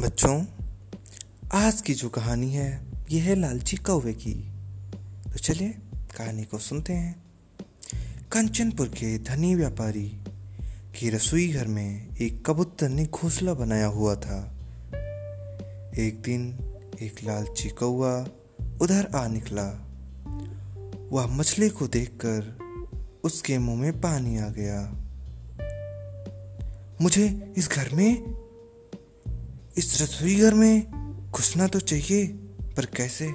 बच्चों, आज की जो कहानी है, यह है लालची कौवे की। तो चलिए, कहानी को सुनते हैं। कंचनपुर के धनी व्यापारी की रसोई घर में एक कबूतर ने घोंसला बनाया हुआ था। एक दिन एक लालची कौआ उधर आ निकला। वह मछली को देखकर उसके मुँह में पानी आ गया। मुझे इस घर में इस रसोई घर में घुसना तो चाहिए, पर कैसे?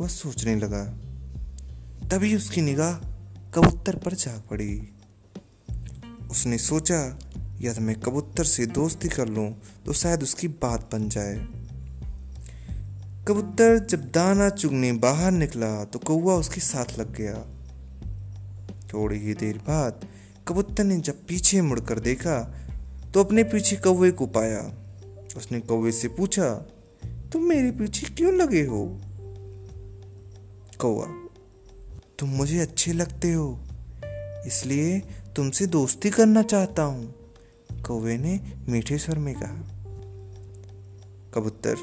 वह सोचने लगा। तभी उसकी निगाह कबूतर पर जा पड़ी। उसने सोचा, यदि मैं कबूतर से दोस्ती कर लूँ तो शायद उसकी बात बन जाए। कबूतर जब दाना चुगने बाहर निकला तो कौआ उसके साथ लग गया। थोड़ी ही देर बाद कबूतर ने जब पीछे मुड़कर देखा तो अपने पीछे कौए को पाया। उसने कौवे से पूछा, तुम मेरे पीछे क्यों लगे हो? कौआ तुम मुझे अच्छे लगते हो, इसलिए तुमसे दोस्ती करना चाहता हूँ, कौवे ने मीठे स्वर में कहा। कबूतर,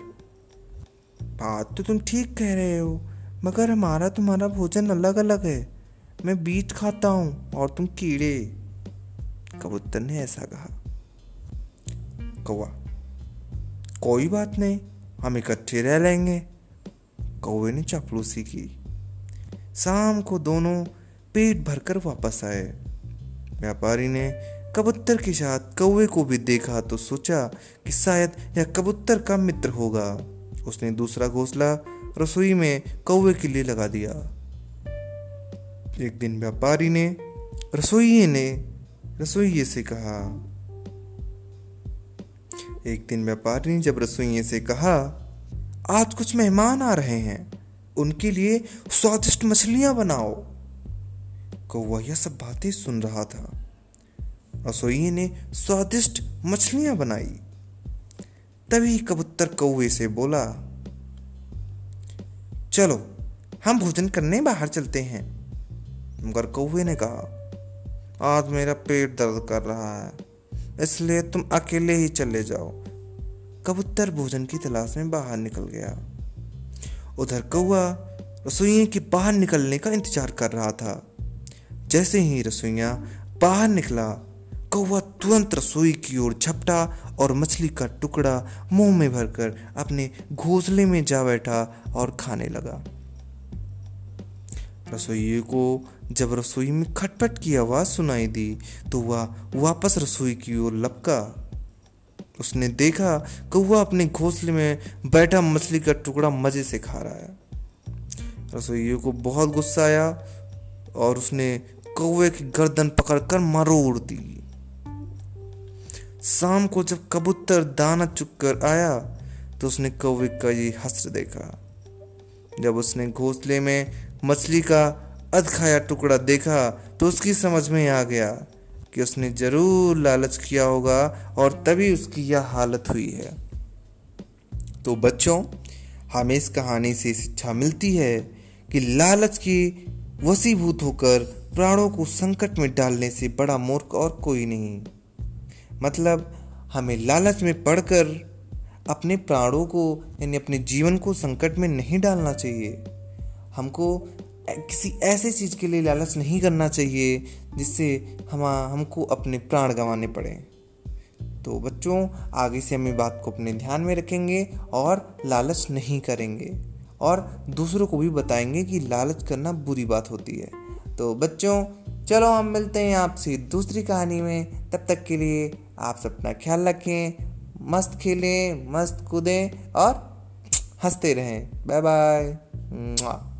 बात तो तुम ठीक कह रहे हो, मगर हमारा तुम्हारा भोजन अलग अलग है, मैं बीज खाता हूँ और तुम कीड़े, कबूतर ने ऐसा कहा। कौआ कोई बात नहीं, हम इकट्ठे रह लेंगे। कौवे ने चापलूसी की। शाम को दोनों पेट भरकर वापस आए। व्यापारी ने कबूतर के साथ कौवे को भी देखा तो सोचा कि शायद यह कबूतर का मित्र होगा। उसने दूसरा घोंसला रसोई में कौवे के लिए लगा दिया। एक दिन व्यापारी ने रसोइये ने रसोइये से कहा एक दिन व्यापारी ने जब रसोइये से कहा, आज कुछ मेहमान आ रहे हैं, उनके लिए स्वादिष्ट मछलियाँ बनाओ। कौवा यह सब बातें सुन रहा था। रसोइये ने स्वादिष्ट मछलियाँ बनाई। तभी कबूतर कौवे से बोला, चलो, हम भोजन करने बाहर चलते हैं। मगर कौवे ने कहा, आज मेरा पेट दर्द कर रहा है। इसलिए तुम अकेले ही चले जाओ। कबूतर भोजन की तलाश में बाहर निकल गया। उधर कौआ रसोई के बाहर निकलने का इंतज़ार कर रहा था। जैसे ही रसोइया बाहर निकला, कौवा तुरंत रसोई की ओर झपटा और मछली का टुकड़ा मुँह में भरकर अपने घोंसले में जा बैठा और खाने लगा। रसोई को जब रसोई में खटपट की आवाज़ सुनाई दी तो वह वापस रसोई की ओर लपका। उसने देखा कौआ अपने घोंसले में बैठा मछली का टुकड़ा मज़े से खा रहा है। रसोई को बहुत गुस्सा आया और उसने कौवे की गर्दन पकड़कर मरोड़ दी। शाम को जब कबूतर दाना चुक कर आया तो उसने कौवे का ये हस्र देखा। जब उसने घोंसले में मछली का अध खाया टुकड़ा देखा तो उसकी समझ में आ गया कि उसने ज़रूर लालच किया होगा और तभी उसकी यह हालत हुई है। तो बच्चों, हमें इस कहानी से शिक्षा मिलती है कि लालच की वसीभूत होकर प्राणों को संकट में डालने से बड़ा मूर्ख और कोई नहीं। मतलब हमें लालच में पड़कर अपने प्राणों को, यानी अपने जीवन को संकट में नहीं डालना चाहिए। हमको किसी ऐसे चीज़ के लिए लालच नहीं करना चाहिए, जिससे हम, हमको अपने प्राण गंवाने पड़े। तो बच्चों, आगे से हम बात को अपने ध्यान में रखेंगे और लालच नहीं करेंगे। और दूसरों को भी बताएँगे कि लालच करना बुरी बात होती है। तो बच्चों, चलो हम मिलते हैं आपसे दूसरी कहानी में। तब तक के लिए आप अपना ख्याल रखें। मस्त खेलें मस्त कूदें और हँसते रहें। Bye bye.